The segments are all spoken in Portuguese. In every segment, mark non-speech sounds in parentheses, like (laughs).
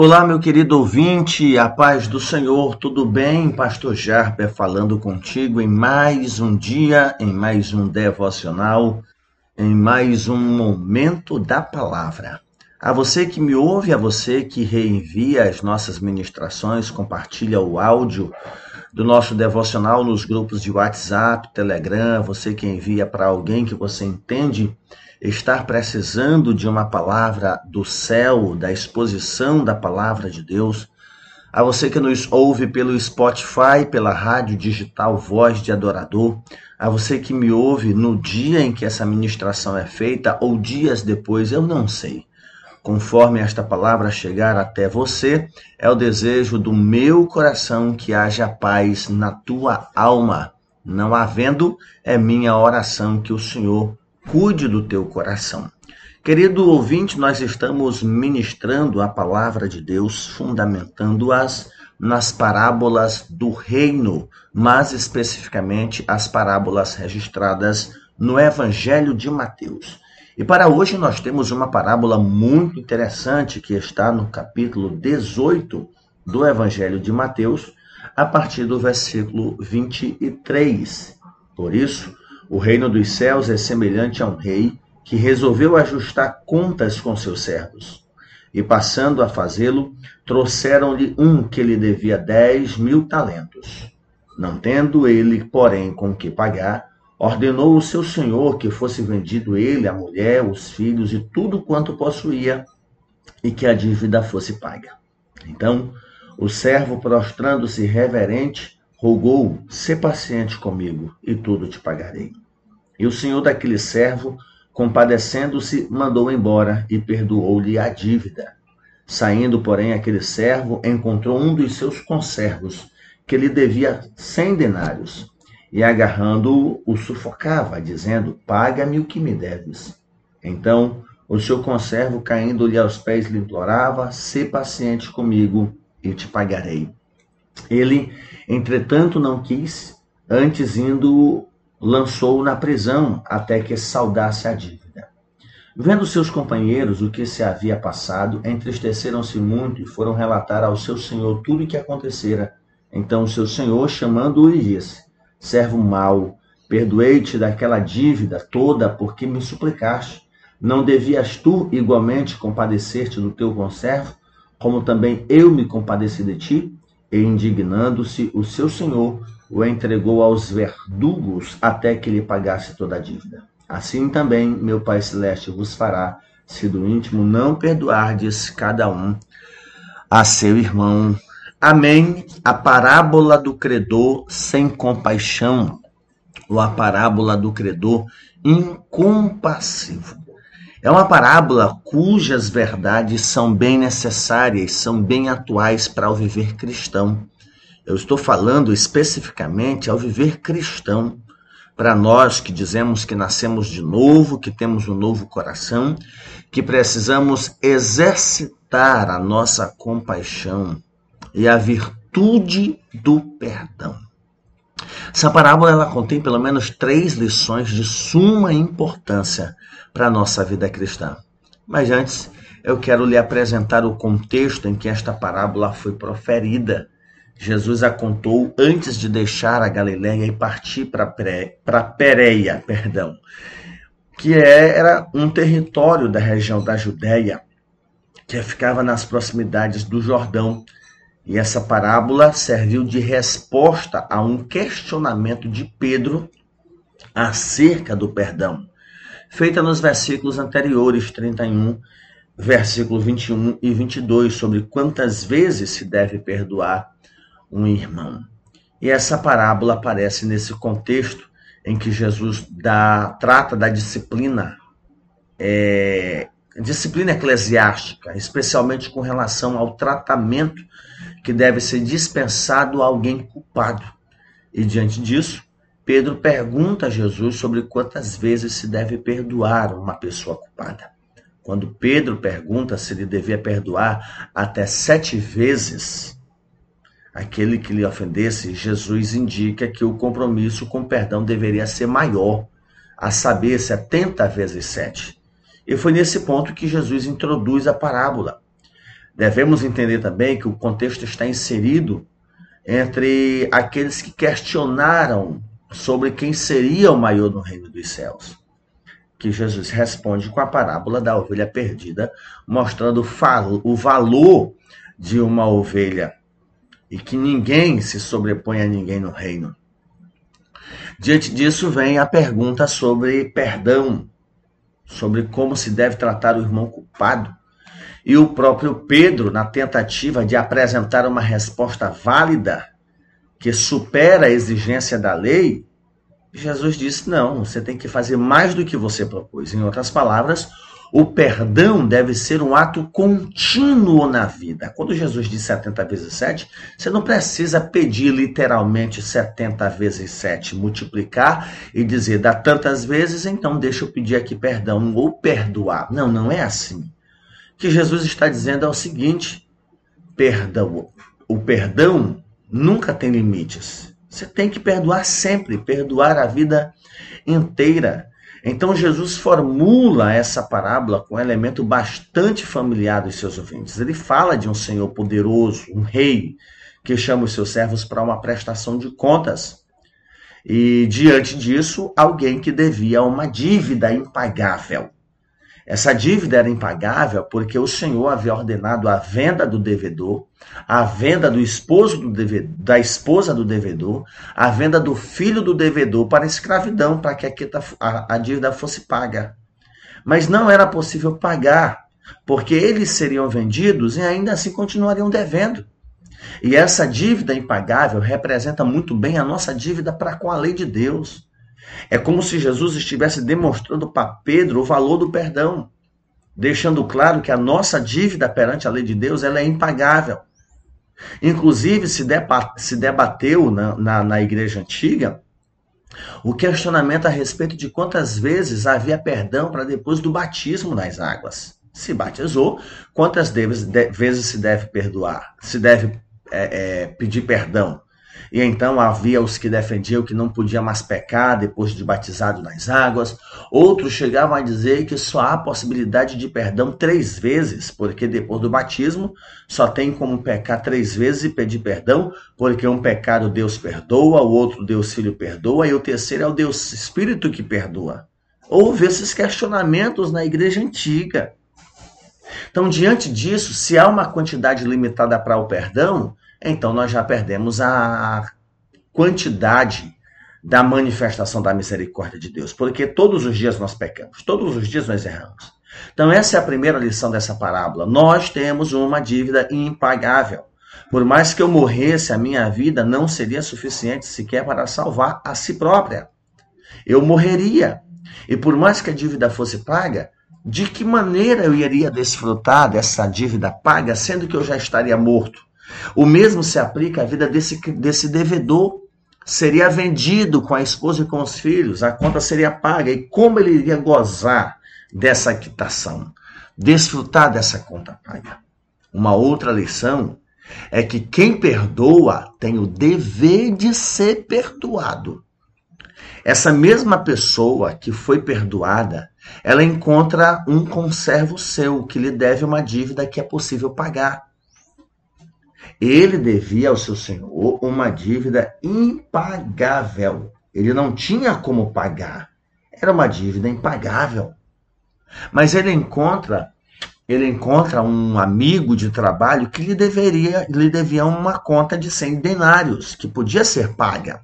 Olá, meu querido ouvinte, a paz do Senhor, tudo bem? Pastor Jarper falando contigo em mais um dia, em mais um devocional, em mais um momento da palavra. A você que me ouve, a você que reenvia as nossas ministrações, compartilha o áudio do nosso devocional nos grupos de WhatsApp, Telegram, você que envia para alguém que você entende estar precisando de uma palavra do céu, da exposição da palavra de Deus, a você que nos ouve pelo Spotify, pela rádio digital Voz de Adorador, a você que me ouve no dia em que essa ministração é feita ou dias depois, eu não sei. Conforme esta palavra chegar até você, é o desejo do meu coração que haja paz na tua alma. Não havendo, é minha oração que o Senhor cuide do teu coração. Querido ouvinte, nós estamos ministrando a palavra de Deus, fundamentando-as nas parábolas do reino, mais especificamente as parábolas registradas no Evangelho de Mateus. E para hoje nós temos uma parábola muito interessante que está no capítulo 18 do Evangelho de Mateus, a partir do versículo 23. Por isso, o reino dos céus é semelhante a um rei que resolveu ajustar contas com seus servos. E passando a fazê-lo, trouxeram-lhe um que lhe devia dez mil talentos. Não tendo ele, porém, com que pagar, ordenou o seu senhor que fosse vendido ele, a mulher, os filhos e tudo quanto possuía, e que a dívida fosse paga. Então, o servo, prostrando-se reverente, rogou: "Se paciente comigo, e tudo te pagarei. E o senhor daquele servo, compadecendo-se, mandou embora e perdoou-lhe a dívida. Saindo, porém, aquele servo encontrou um dos seus conservos, que lhe devia cem denários, e agarrando-o, o sufocava, dizendo: Paga-me o que me deves. Então, o seu conservo, caindo-lhe aos pés, lhe implorava: Se paciente comigo, e te pagarei. Ele Entretanto, não quis, antes indo, lançou-o na prisão até que saudasse a dívida. Vendo seus companheiros o que se havia passado, entristeceram-se muito e foram relatar ao seu senhor tudo o que acontecera. Então o seu senhor, chamando-o, lhe disse: Servo mau, perdoei-te daquela dívida toda porque me suplicaste. Não devias tu igualmente compadecer-te do teu conservo, como também eu me compadeci de ti? E indignando-se, o seu senhor o entregou aos verdugos até que lhe pagasse toda a dívida. Assim também meu Pai Celeste vos fará, se do íntimo não perdoardes cada um a seu irmão. Amém. A parábola do credor sem compaixão, ou a parábola do credor incompassivo. É uma parábola cujas verdades são bem necessárias, são bem atuais para o viver cristão. Eu estou falando especificamente ao viver cristão, para nós que dizemos que nascemos de novo, que temos um novo coração, que precisamos exercitar a nossa compaixão e a virtude do perdão. Essa parábola ela contém pelo menos três lições de suma importância para a nossa vida cristã. Mas antes, eu quero lhe apresentar o contexto em que esta parábola foi proferida. Jesus a contou antes de deixar a Galiléia e partir para Pérea, perdão, que é, era um território da região da Judéia, que ficava nas proximidades do Jordão. E essa parábola serviu de resposta a um questionamento de Pedro acerca do perdão feita nos versículos anteriores, 31, versículo 21 e 22, sobre quantas vezes se deve perdoar um irmão. E essa parábola aparece nesse contexto em que Jesus dá, trata da disciplina, é, disciplina eclesiástica, especialmente com relação ao tratamento que deve ser dispensado a alguém culpado. E diante disso, Pedro pergunta a Jesus sobre quantas vezes se deve perdoar uma pessoa culpada. Quando Pedro pergunta se ele devia perdoar até sete vezes aquele que lhe ofendesse, Jesus indica que o compromisso com o perdão deveria ser maior, a saber, 70 vezes sete. E foi nesse ponto que Jesus introduz a parábola. Devemos entender também que o contexto está inserido entre aqueles que questionaram sobre quem seria o maior no reino dos céus. Que Jesus responde com a parábola da ovelha perdida, mostrando o valor de uma ovelha e que ninguém se sobrepõe a ninguém no reino. Diante disso vem a pergunta sobre perdão, sobre como se deve tratar o irmão culpado. E o próprio Pedro, na tentativa de apresentar uma resposta válida, que supera a exigência da lei, Jesus disse: não, você tem que fazer mais do que você propôs. Em outras palavras, o perdão deve ser um ato contínuo na vida. Quando Jesus diz 70 vezes 7, você não precisa pedir literalmente 70 vezes 7, multiplicar e dizer dá tantas vezes, então deixa eu pedir aqui perdão ou perdoar. Não, não é assim que Jesus está dizendo é o seguinte: perdão, o perdão nunca tem limites. Você tem que perdoar sempre, perdoar a vida inteira. Então Jesus formula essa parábola com um elemento bastante familiar dos seus ouvintes. Ele fala de um Senhor poderoso, um rei, que chama os seus servos para uma prestação de contas. E diante disso, alguém que devia uma dívida impagável. Essa dívida era impagável porque o Senhor havia ordenado a venda do devedor, a venda do esposo do devedor, da esposa do devedor, a venda do filho do devedor para a escravidão, para que a, a dívida fosse paga. Mas não era possível pagar, porque eles seriam vendidos e ainda assim continuariam devendo. E essa dívida impagável representa muito bem a nossa dívida para com a lei de Deus. É como se Jesus estivesse demonstrando para Pedro o valor do perdão, deixando claro que a nossa dívida perante a lei de Deus ela é impagável. Inclusive, se, se debateu na, na, na igreja antiga o questionamento a respeito de quantas vezes havia perdão para depois do batismo nas águas. Se batizou, quantas vezes se deve perdoar? Se deve é, é, pedir perdão? E então havia os que defendiam que não podia mais pecar depois de batizado nas águas. Outros chegavam a dizer que só há possibilidade de perdão três vezes, porque depois do batismo só tem como pecar três vezes e pedir perdão, porque um pecado Deus perdoa, o outro Deus Filho perdoa e o terceiro é o Deus Espírito que perdoa. Houve esses questionamentos na igreja antiga. Então, diante disso, se há uma quantidade limitada para o perdão, então nós já perdemos a quantidade da manifestação da misericórdia de Deus, porque todos os dias nós pecamos, todos os dias nós erramos. Então, essa é a primeira lição dessa parábola. Nós temos uma dívida impagável. Por mais que eu morresse, a minha vida não seria suficiente sequer para salvar a si própria. Eu morreria. E por mais que a dívida fosse paga, de que maneira eu iria desfrutar dessa dívida paga, sendo que eu já estaria morto? O mesmo se aplica à vida desse, desse devedor. Seria vendido com a esposa e com os filhos, a conta seria paga. E como ele iria gozar dessa quitação? Desfrutar dessa conta paga. Uma outra lição é que quem perdoa tem o dever de ser perdoado. Essa mesma pessoa que foi perdoada, ela encontra um conservo seu que lhe deve uma dívida que é possível pagar. Ele devia ao seu senhor uma dívida impagável. Ele não tinha como pagar. Era uma dívida impagável. Mas ele encontra ele encontra um amigo de trabalho que lhe deveria lhe devia uma conta de 100 denários que podia ser paga.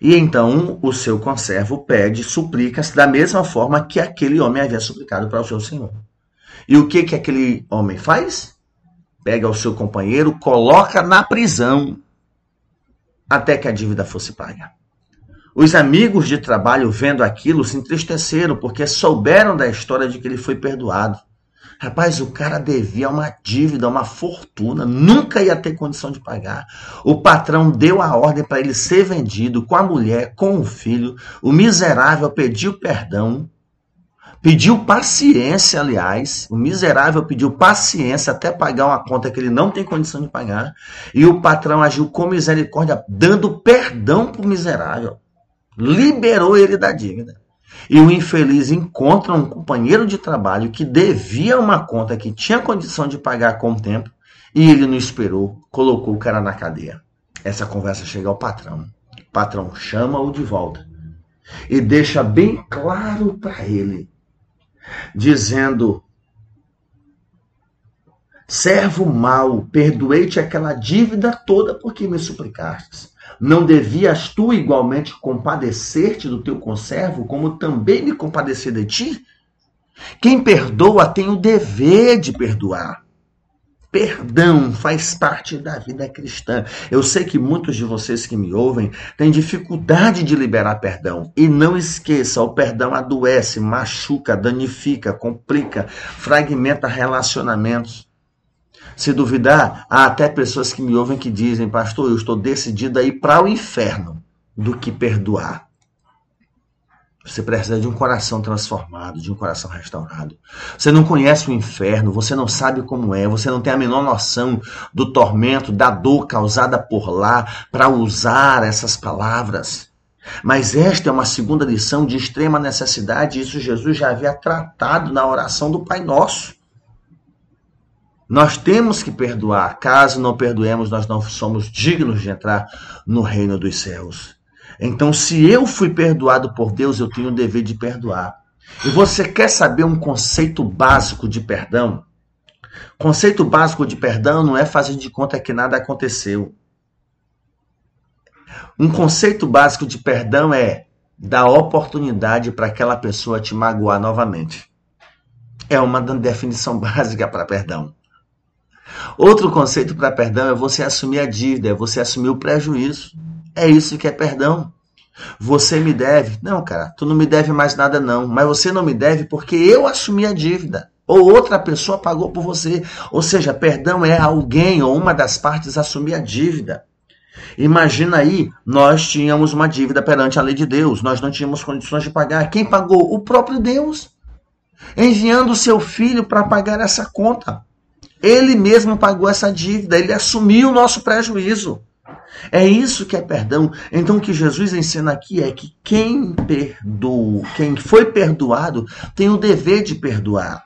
E então o seu conservo pede suplica-se da mesma forma que aquele homem havia suplicado para o seu senhor. E o que que aquele homem faz? Pega o seu companheiro, coloca na prisão até que a dívida fosse paga. Os amigos de trabalho, vendo aquilo, se entristeceram porque souberam da história de que ele foi perdoado. Rapaz, o cara devia uma dívida, uma fortuna, nunca ia ter condição de pagar. O patrão deu a ordem para ele ser vendido com a mulher, com o filho. O miserável pediu perdão Pediu paciência, aliás, o miserável pediu paciência até pagar uma conta que ele não tem condição de pagar, e o patrão agiu com misericórdia, dando perdão para o miserável. Liberou ele da dívida. E o infeliz encontra um companheiro de trabalho que devia uma conta que tinha condição de pagar com o tempo e ele não esperou, colocou o cara na cadeia. Essa conversa chega ao patrão. O patrão chama-o de volta e deixa bem claro para ele, dizendo: Servo mau, perdoei-te aquela dívida toda porque me suplicastes. Não devias tu igualmente compadecer-te do teu conservo, como também me compadecer de ti? Quem perdoa tem o dever de perdoar. Perdão faz parte da vida cristã. Eu sei que muitos de vocês que me ouvem têm dificuldade de liberar perdão. E não esqueça, o perdão adoece, machuca, danifica, complica, fragmenta relacionamentos. Se duvidar, há até pessoas que me ouvem que dizem, pastor, eu estou decidido a ir para o inferno do que perdoar. Você precisa de um coração transformado, de um coração restaurado. Você não conhece o inferno, você não sabe como é, você não tem a menor noção do tormento, da dor causada por lá para usar essas palavras. Mas esta é uma segunda lição de extrema necessidade, isso Jesus já havia tratado na oração do Pai Nosso. Nós temos que perdoar, caso não perdoemos, nós não somos dignos de entrar no reino dos céus. Então, se eu fui perdoado por Deus, eu tenho o dever de perdoar. E você quer saber um conceito básico de perdão? Conceito básico de perdão não é fazer de conta que nada aconteceu. Um conceito básico de perdão é dar oportunidade para aquela pessoa te magoar novamente. É uma definição (laughs) básica para perdão. Outro conceito para perdão é você assumir a dívida, é você assumir o prejuízo. É isso que é perdão. Você me deve. Não, cara, tu não me deve mais nada, não. Mas você não me deve porque eu assumi a dívida. Ou outra pessoa pagou por você. Ou seja, perdão é alguém ou uma das partes assumir a dívida. Imagina aí, nós tínhamos uma dívida perante a lei de Deus, nós não tínhamos condições de pagar. Quem pagou? O próprio Deus. Enviando o seu filho para pagar essa conta. Ele mesmo pagou essa dívida, ele assumiu o nosso prejuízo. É isso que é perdão. Então o que Jesus ensina aqui é que quem perdoa, quem foi perdoado, tem o dever de perdoar.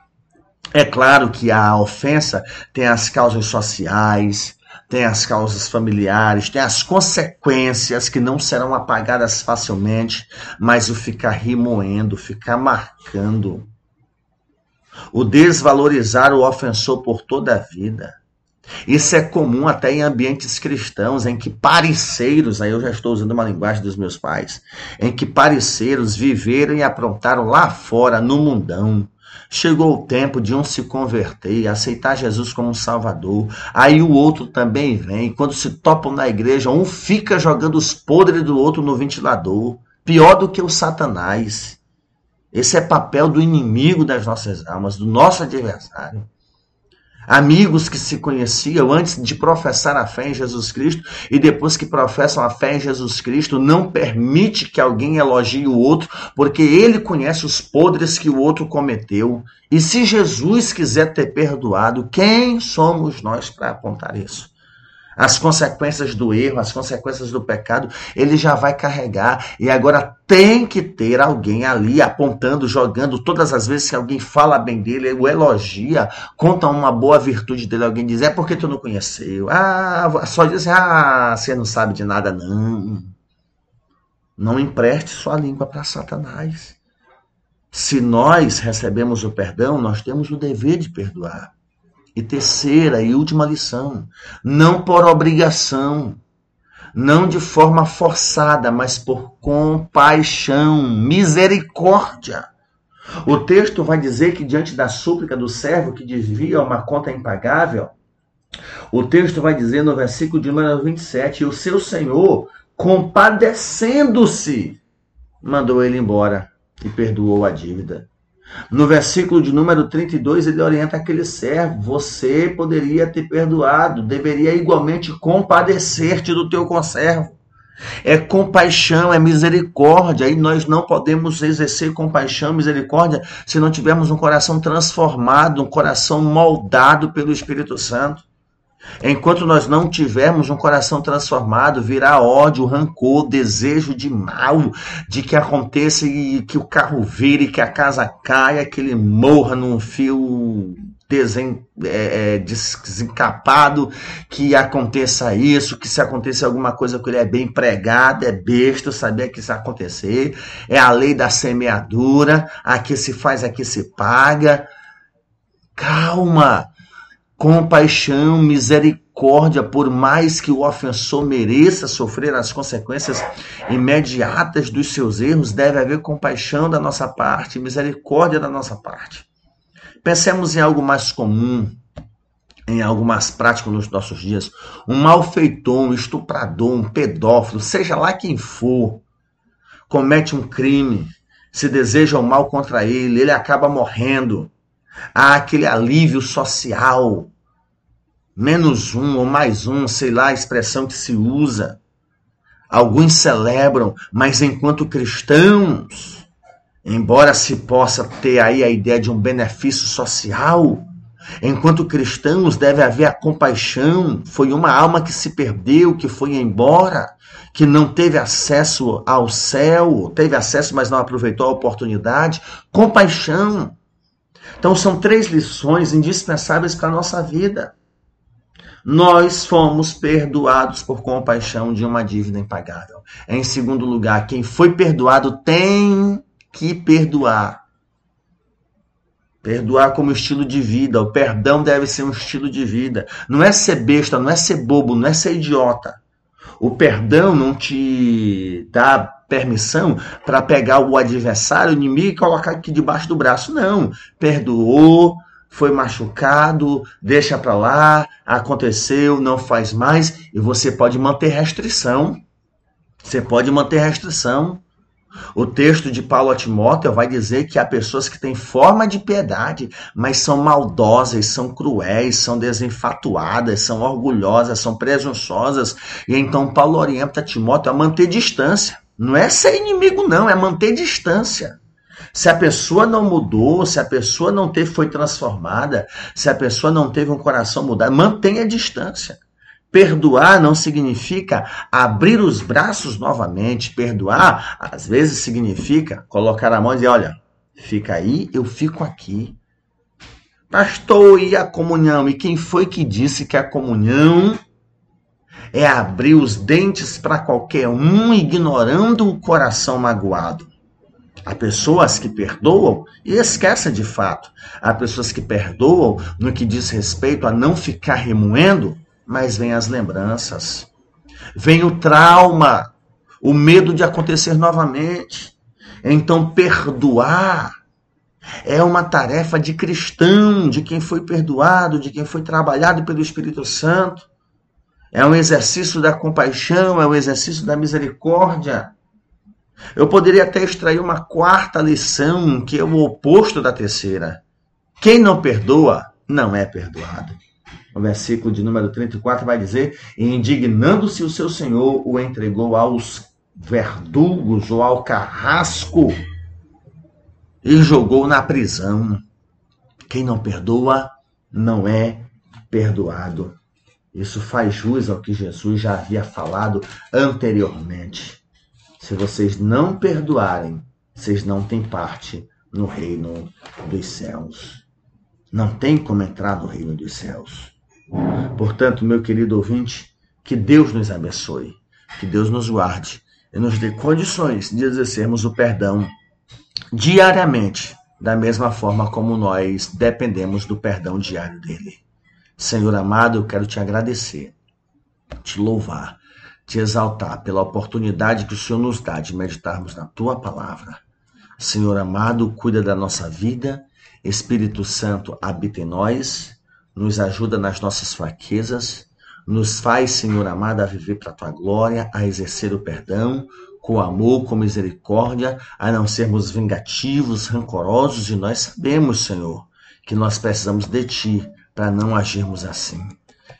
É claro que a ofensa tem as causas sociais, tem as causas familiares, tem as consequências que não serão apagadas facilmente, mas o ficar rimoendo, ficar marcando, o desvalorizar o ofensor por toda a vida isso é comum até em ambientes cristãos, em que parceiros, aí eu já estou usando uma linguagem dos meus pais, em que parceiros viveram e aprontaram lá fora, no mundão. Chegou o tempo de um se converter, aceitar Jesus como salvador. Aí o outro também vem. Quando se topam na igreja, um fica jogando os podres do outro no ventilador. Pior do que o Satanás. Esse é papel do inimigo das nossas almas, do nosso adversário amigos que se conheciam antes de professar a fé em Jesus Cristo e depois que professam a fé em Jesus Cristo, não permite que alguém elogie o outro, porque ele conhece os podres que o outro cometeu. E se Jesus quiser ter perdoado, quem somos nós para apontar isso? As consequências do erro, as consequências do pecado, ele já vai carregar. E agora tem que ter alguém ali apontando, jogando. Todas as vezes que alguém fala bem dele, o elogia, conta uma boa virtude dele, alguém diz: é porque tu não conheceu. Ah, só diz: ah, você não sabe de nada, não. Não empreste sua língua para Satanás. Se nós recebemos o perdão, nós temos o dever de perdoar. E terceira e última lição: não por obrigação, não de forma forçada, mas por compaixão, misericórdia. O texto vai dizer que diante da súplica do servo que desvia uma conta impagável, o texto vai dizer no versículo de número 27, o seu senhor, compadecendo-se, mandou ele embora e perdoou a dívida. No versículo de número 32, ele orienta aquele servo: você poderia ter perdoado, deveria igualmente compadecer-te do teu conservo. É compaixão, é misericórdia, e nós não podemos exercer compaixão, misericórdia, se não tivermos um coração transformado, um coração moldado pelo Espírito Santo. Enquanto nós não tivermos um coração transformado, virá ódio, rancor, desejo de mal, de que aconteça e que o carro vire, que a casa caia, que ele morra num fio desen, é, é, desencapado, que aconteça isso, que se acontecer alguma coisa com ele é bem pregado, é besta, sabia que isso vai acontecer, é a lei da semeadura, aqui se faz, aqui se paga. Calma, compaixão, misericórdia, por mais que o ofensor mereça sofrer as consequências imediatas dos seus erros, deve haver compaixão da nossa parte, misericórdia da nossa parte. Pensemos em algo mais comum, em algo mais prático nos nossos dias. Um malfeitor, um estuprador, um pedófilo, seja lá quem for, comete um crime, se deseja o mal contra ele, ele acaba morrendo. Há aquele alívio social, menos um ou mais um, sei lá a expressão que se usa. Alguns celebram, mas enquanto cristãos, Embora se possa ter aí a ideia de um benefício social, enquanto cristãos deve haver a compaixão. Foi uma alma que se perdeu, que foi embora, que não teve acesso ao céu, teve acesso, mas não aproveitou a oportunidade. Compaixão. Então são três lições indispensáveis para a nossa vida. Nós fomos perdoados por compaixão de uma dívida impagável. Em segundo lugar, quem foi perdoado tem que perdoar. Perdoar como estilo de vida. O perdão deve ser um estilo de vida. Não é ser besta, não é ser bobo, não é ser idiota. O perdão não te dá permissão para pegar o adversário, o inimigo e colocar aqui debaixo do braço. Não. Perdoou, foi machucado, deixa para lá, aconteceu, não faz mais. E você pode manter restrição. Você pode manter restrição. O texto de Paulo a Timóteo vai dizer que há pessoas que têm forma de piedade, mas são maldosas, são cruéis, são desenfatuadas, são orgulhosas, são presunçosas. E então Paulo orienta Timóteo a manter distância. Não é ser inimigo, não, é manter distância. Se a pessoa não mudou, se a pessoa não teve, foi transformada, se a pessoa não teve um coração mudado, mantenha distância. Perdoar não significa abrir os braços novamente. Perdoar, às vezes, significa colocar a mão e dizer: olha, fica aí, eu fico aqui. Pastor, e a comunhão? E quem foi que disse que a comunhão é abrir os dentes para qualquer um, ignorando o coração magoado? Há pessoas que perdoam e esquecem de fato. Há pessoas que perdoam no que diz respeito a não ficar remoendo mas vem as lembranças, vem o trauma, o medo de acontecer novamente. Então, perdoar é uma tarefa de cristão, de quem foi perdoado, de quem foi trabalhado pelo Espírito Santo. É um exercício da compaixão, é um exercício da misericórdia. Eu poderia até extrair uma quarta lição, que é o oposto da terceira. Quem não perdoa, não é perdoado no versículo de número 34, vai dizer: Indignando-se o seu senhor, o entregou aos verdugos ou ao carrasco e jogou na prisão. Quem não perdoa não é perdoado. Isso faz jus ao que Jesus já havia falado anteriormente. Se vocês não perdoarem, vocês não têm parte no reino dos céus. Não tem como entrar no reino dos céus. Portanto, meu querido ouvinte, que Deus nos abençoe, que Deus nos guarde e nos dê condições de exercermos o perdão diariamente, da mesma forma como nós dependemos do perdão diário dele. Senhor amado, eu quero te agradecer, te louvar, te exaltar pela oportunidade que o Senhor nos dá de meditarmos na tua palavra. Senhor amado, cuida da nossa vida, Espírito Santo habita em nós nos ajuda nas nossas fraquezas, nos faz, Senhor amado, a viver para a tua glória, a exercer o perdão, com amor, com misericórdia, a não sermos vingativos, rancorosos, e nós sabemos, Senhor, que nós precisamos de Ti para não agirmos assim.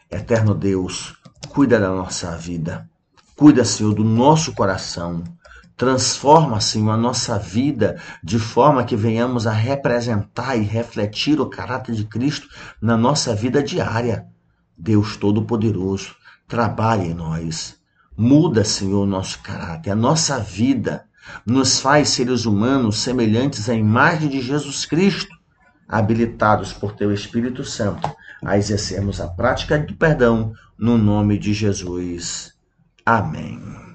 Eterno Deus, cuida da nossa vida, cuida, Senhor, do nosso coração, Transforma, Senhor, a nossa vida de forma que venhamos a representar e refletir o caráter de Cristo na nossa vida diária. Deus Todo-Poderoso, trabalhe em nós. Muda, Senhor, nosso caráter, a nossa vida. Nos faz seres humanos semelhantes à imagem de Jesus Cristo, habilitados por Teu Espírito Santo a exercermos a prática do perdão no nome de Jesus. Amém.